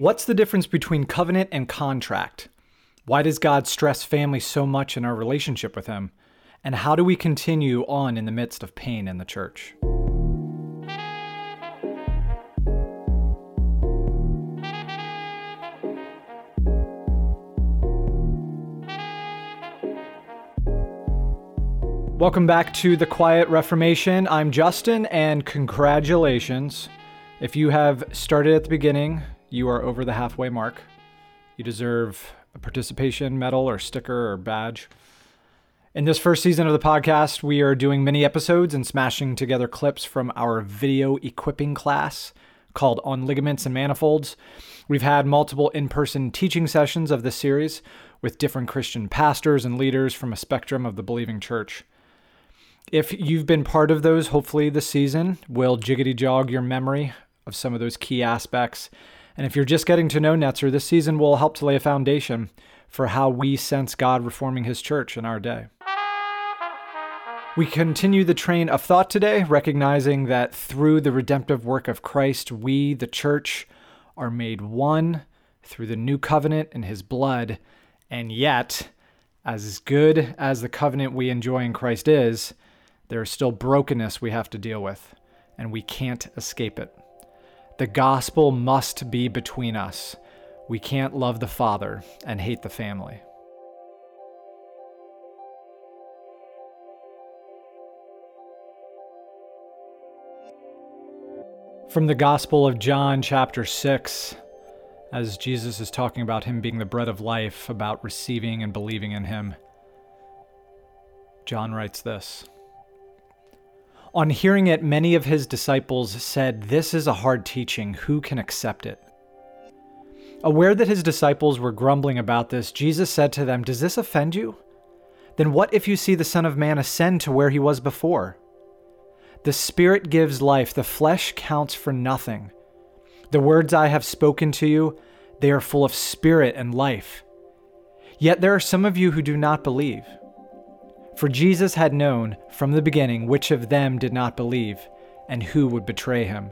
What's the difference between covenant and contract? Why does God stress family so much in our relationship with Him? And how do we continue on in the midst of pain in the church? Welcome back to the Quiet Reformation. I'm Justin, and congratulations. If you have started at the beginning, you are over the halfway mark. You deserve a participation medal or sticker or badge. In this first season of the podcast, we are doing mini episodes and smashing together clips from our video equipping class called On Ligaments and Manifolds. We've had multiple in person teaching sessions of this series with different Christian pastors and leaders from a spectrum of the believing church. If you've been part of those, hopefully this season will jiggity jog your memory of some of those key aspects and if you're just getting to know Netzer, this season will help to lay a foundation for how we sense God reforming his church in our day. We continue the train of thought today, recognizing that through the redemptive work of Christ, we, the church, are made one through the new covenant in his blood. And yet, as good as the covenant we enjoy in Christ is, there is still brokenness we have to deal with, and we can't escape it. The gospel must be between us. We can't love the Father and hate the family. From the Gospel of John, chapter 6, as Jesus is talking about him being the bread of life, about receiving and believing in him, John writes this. On hearing it, many of his disciples said, This is a hard teaching. Who can accept it? Aware that his disciples were grumbling about this, Jesus said to them, Does this offend you? Then what if you see the Son of Man ascend to where he was before? The Spirit gives life, the flesh counts for nothing. The words I have spoken to you, they are full of spirit and life. Yet there are some of you who do not believe. For Jesus had known from the beginning which of them did not believe and who would betray him.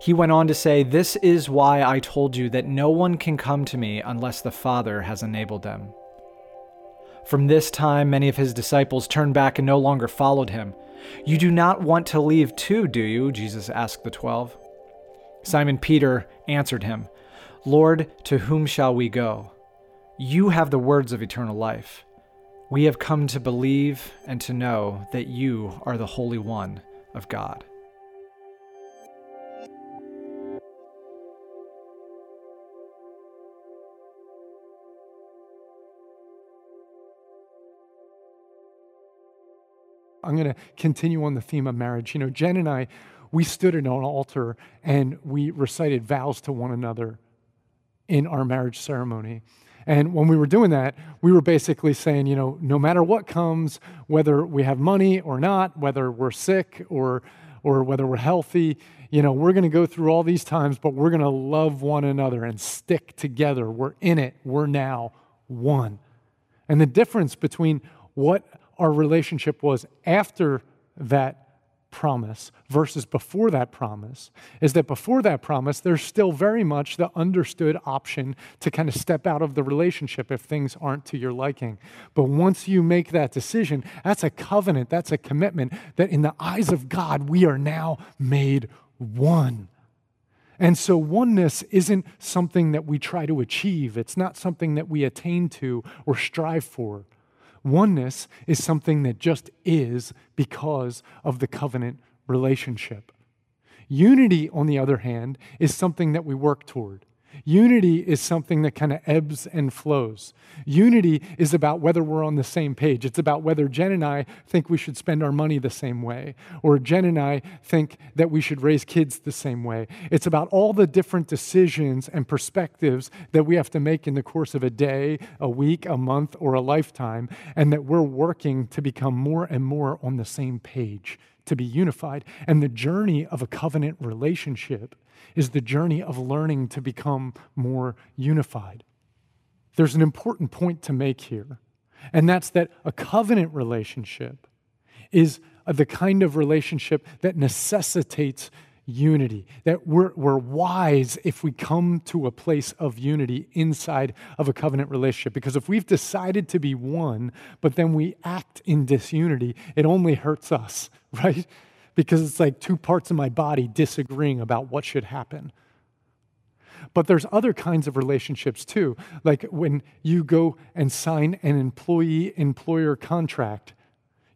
He went on to say, This is why I told you that no one can come to me unless the Father has enabled them. From this time, many of his disciples turned back and no longer followed him. You do not want to leave too, do you? Jesus asked the twelve. Simon Peter answered him, Lord, to whom shall we go? You have the words of eternal life. We have come to believe and to know that you are the Holy One of God. I'm going to continue on the theme of marriage. You know, Jen and I, we stood at an altar and we recited vows to one another in our marriage ceremony. And when we were doing that, we were basically saying, you know, no matter what comes, whether we have money or not, whether we're sick or or whether we're healthy, you know, we're going to go through all these times, but we're going to love one another and stick together. We're in it. We're now one. And the difference between what our relationship was after that promise versus before that promise is that before that promise, there's still very much the understood option to kind of step out of the relationship if things aren't to your liking. But once you make that decision, that's a covenant, that's a commitment that in the eyes of God, we are now made one. And so, oneness isn't something that we try to achieve. It's not something that we attain to or strive for. Oneness is something that just is because of the covenant relationship. Unity, on the other hand, is something that we work toward. Unity is something that kind of ebbs and flows. Unity is about whether we're on the same page. It's about whether Jen and I think we should spend our money the same way, or Jen and I think that we should raise kids the same way. It's about all the different decisions and perspectives that we have to make in the course of a day, a week, a month, or a lifetime, and that we're working to become more and more on the same page to be unified. And the journey of a covenant relationship is the journey of learning to become more unified. There's an important point to make here, and that's that a covenant relationship is the kind of relationship that necessitates unity, that we're, we're wise if we come to a place of unity inside of a covenant relationship. Because if we've decided to be one, but then we act in disunity, it only hurts us, right? Because it's like two parts of my body disagreeing about what should happen. But there's other kinds of relationships too, like when you go and sign an employee employer contract.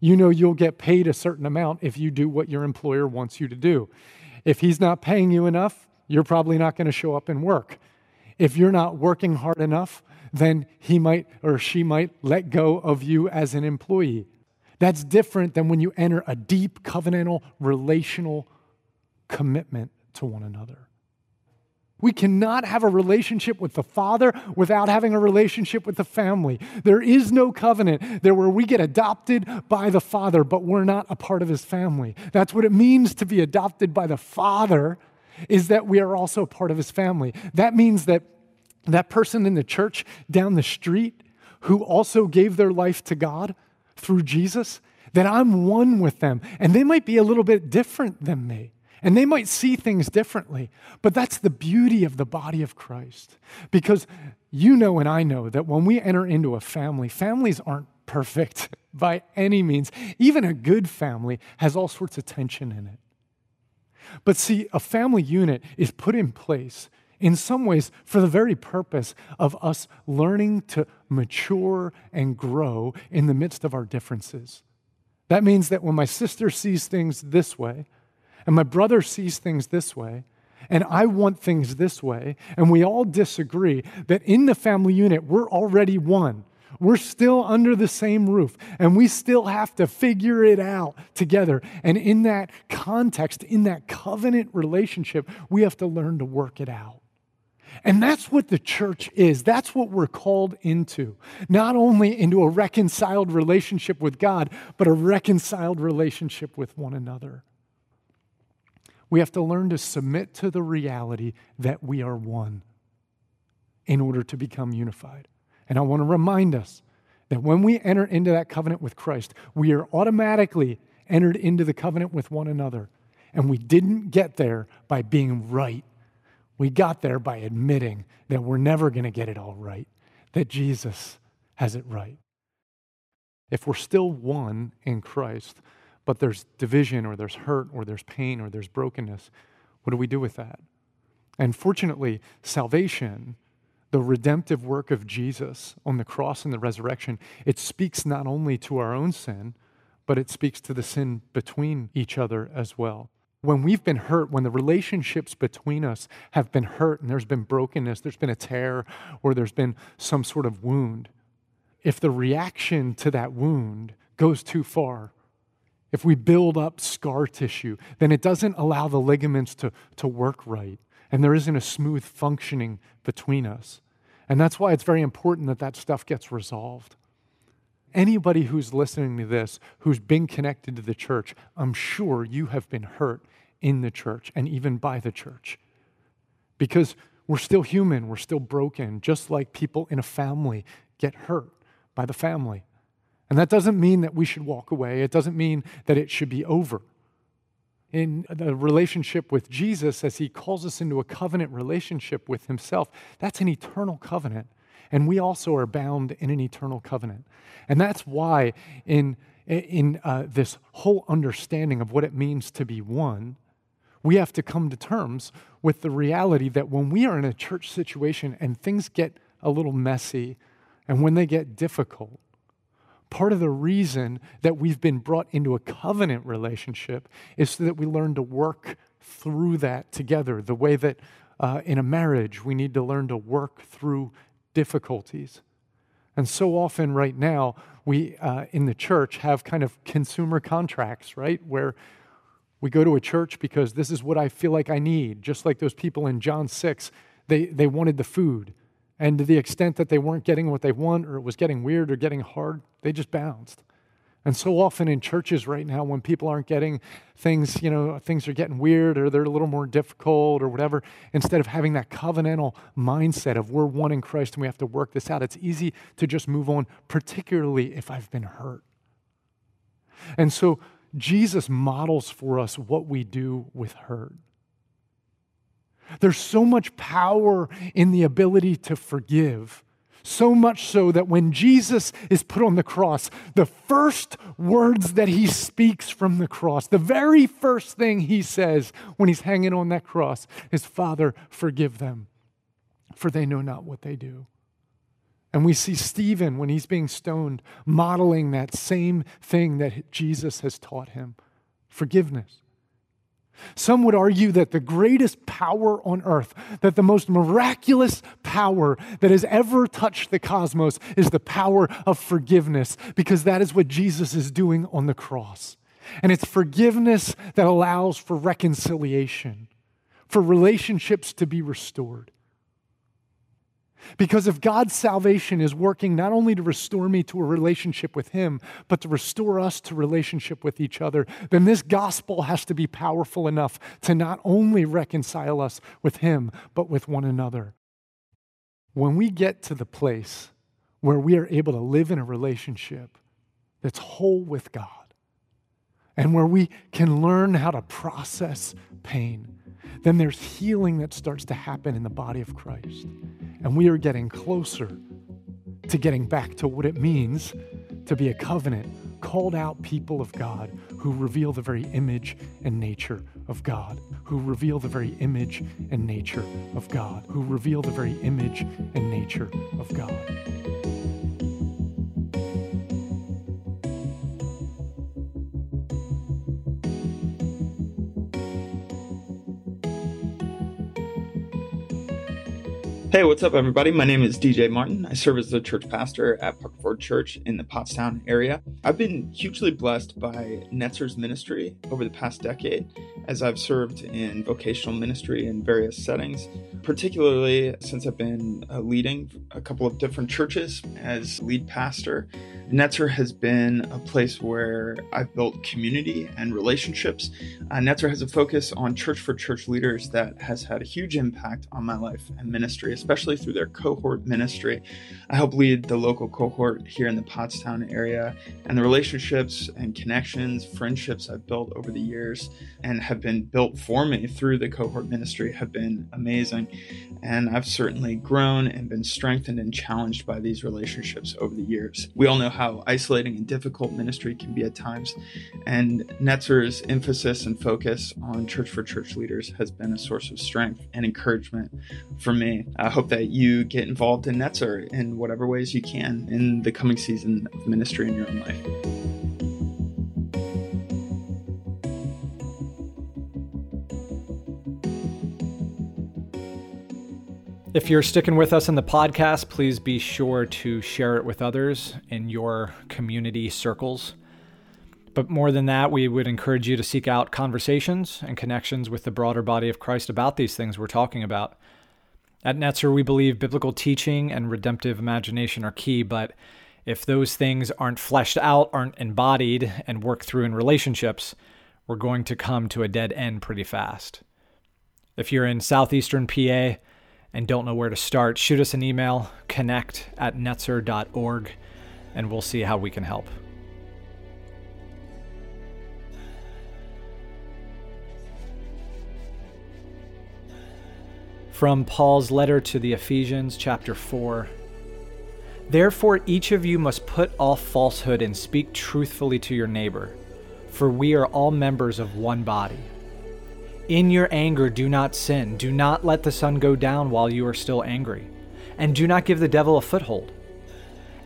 You know you'll get paid a certain amount if you do what your employer wants you to do. If he's not paying you enough, you're probably not going to show up and work. If you're not working hard enough, then he might or she might let go of you as an employee. That's different than when you enter a deep covenantal relational commitment to one another. We cannot have a relationship with the Father without having a relationship with the family. There is no covenant there where we get adopted by the Father, but we're not a part of his family. That's what it means to be adopted by the Father, is that we are also a part of his family. That means that that person in the church down the street who also gave their life to God through Jesus, that I'm one with them. And they might be a little bit different than me. And they might see things differently, but that's the beauty of the body of Christ. Because you know and I know that when we enter into a family, families aren't perfect by any means. Even a good family has all sorts of tension in it. But see, a family unit is put in place in some ways for the very purpose of us learning to mature and grow in the midst of our differences. That means that when my sister sees things this way, and my brother sees things this way, and I want things this way, and we all disagree, that in the family unit, we're already one. We're still under the same roof, and we still have to figure it out together. And in that context, in that covenant relationship, we have to learn to work it out. And that's what the church is. That's what we're called into. Not only into a reconciled relationship with God, but a reconciled relationship with one another. We have to learn to submit to the reality that we are one in order to become unified. And I want to remind us that when we enter into that covenant with Christ, we are automatically entered into the covenant with one another. And we didn't get there by being right. We got there by admitting that we're never going to get it all right, that Jesus has it right. If we're still one in Christ, but there's division or there's hurt or there's pain or there's brokenness. What do we do with that? And fortunately, salvation, the redemptive work of Jesus on the cross and the resurrection, it speaks not only to our own sin, but it speaks to the sin between each other as well. When we've been hurt, when the relationships between us have been hurt and there's been brokenness, there's been a tear, or there's been some sort of wound, if the reaction to that wound goes too far, if we build up scar tissue, then it doesn't allow the ligaments to, to work right. And there isn't a smooth functioning between us. And that's why it's very important that that stuff gets resolved. Anybody who's listening to this, who's been connected to the church, I'm sure you have been hurt in the church and even by the church. Because we're still human, we're still broken, just like people in a family get hurt by the family. And that doesn't mean that we should walk away, it doesn't mean that it should be over. In the relationship with Jesus, as he calls us into a covenant relationship with himself, that's an eternal covenant. And we also are bound in an eternal covenant. And that's why, in, in uh, this whole understanding of what it means to be one, we have to come to terms with the reality that when we are in a church situation and things get a little messy and when they get difficult, part of the reason that we've been brought into a covenant relationship is so that we learn to work through that together, the way that uh, in a marriage we need to learn to work through difficulties. And so often, right now, we uh, in the church have kind of consumer contracts, right? Where we go to a church because this is what I feel like I need, just like those people in John 6. They, they wanted the food. And to the extent that they weren't getting what they want, or it was getting weird or getting hard, they just bounced. And so often in churches right now, when people aren't getting things, you know, things are getting weird or they're a little more difficult or whatever, instead of having that covenantal mindset of we're one in Christ and we have to work this out, it's easy to just move on, particularly if I've been hurt. And so Jesus models for us what we do with hurt. There's so much power in the ability to forgive. So much so that when Jesus is put on the cross, the first words that he speaks from the cross, the very first thing he says when he's hanging on that cross is, Father, forgive them, for they know not what they do. And we see Stephen, when he's being stoned, modeling that same thing that Jesus has taught him forgiveness. Some would argue that the greatest power on earth, that the most miraculous power that has ever touched the cosmos is the power of forgiveness, because that is what Jesus is doing on the cross. And it's forgiveness that allows for reconciliation, for relationships to be restored. Because if God's salvation is working not only to restore me to a relationship with Him, but to restore us to relationship with each other, then this gospel has to be powerful enough to not only reconcile us with Him, but with one another. When we get to the place where we are able to live in a relationship that's whole with God, and where we can learn how to process pain, then there's healing that starts to happen in the body of Christ. And we are getting closer to getting back to what it means to be a covenant, called out people of God who reveal the very image and nature of God, who reveal the very image and nature of God, who reveal the very image and nature of God. Hey, what's up, everybody? My name is DJ Martin. I serve as the church pastor at Parkford Church in the Pottstown area. I've been hugely blessed by Netzer's ministry over the past decade as I've served in vocational ministry in various settings, particularly since I've been uh, leading a couple of different churches as lead pastor. Netzer has been a place where I've built community and relationships. Uh, Netzer has a focus on church for church leaders that has had a huge impact on my life and ministry, especially through their cohort ministry. I help lead the local cohort here in the Pottstown area, and the relationships and connections, friendships I've built over the years and have been built for me through the cohort ministry have been amazing. And I've certainly grown and been strengthened and challenged by these relationships over the years. We all know how isolating and difficult ministry can be at times, and Netzer's emphasis and focus on church for church leaders has been a source of strength and encouragement for me. I hope that you get involved in Netzer in whatever ways you can in the coming season of ministry in your own life. If you're sticking with us in the podcast, please be sure to share it with others in your community circles. But more than that, we would encourage you to seek out conversations and connections with the broader body of Christ about these things we're talking about. At Netzer, we believe biblical teaching and redemptive imagination are key, but if those things aren't fleshed out, aren't embodied, and worked through in relationships, we're going to come to a dead end pretty fast. If you're in southeastern PA, and don't know where to start, shoot us an email, connect at netzer.org, and we'll see how we can help. From Paul's letter to the Ephesians, chapter 4. Therefore, each of you must put off falsehood and speak truthfully to your neighbor, for we are all members of one body. In your anger, do not sin. Do not let the sun go down while you are still angry. And do not give the devil a foothold.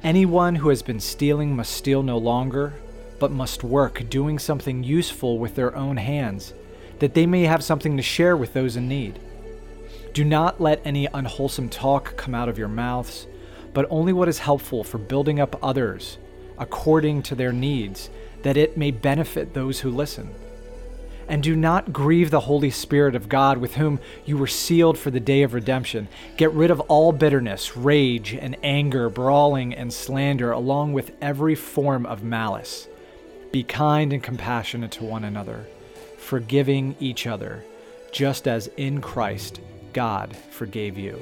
Anyone who has been stealing must steal no longer, but must work, doing something useful with their own hands, that they may have something to share with those in need. Do not let any unwholesome talk come out of your mouths, but only what is helpful for building up others according to their needs, that it may benefit those who listen and do not grieve the Holy Spirit of God with whom you were sealed for the day of redemption. Get rid of all bitterness, rage, and anger, brawling, and slander, along with every form of malice. Be kind and compassionate to one another, forgiving each other, just as in Christ God forgave you.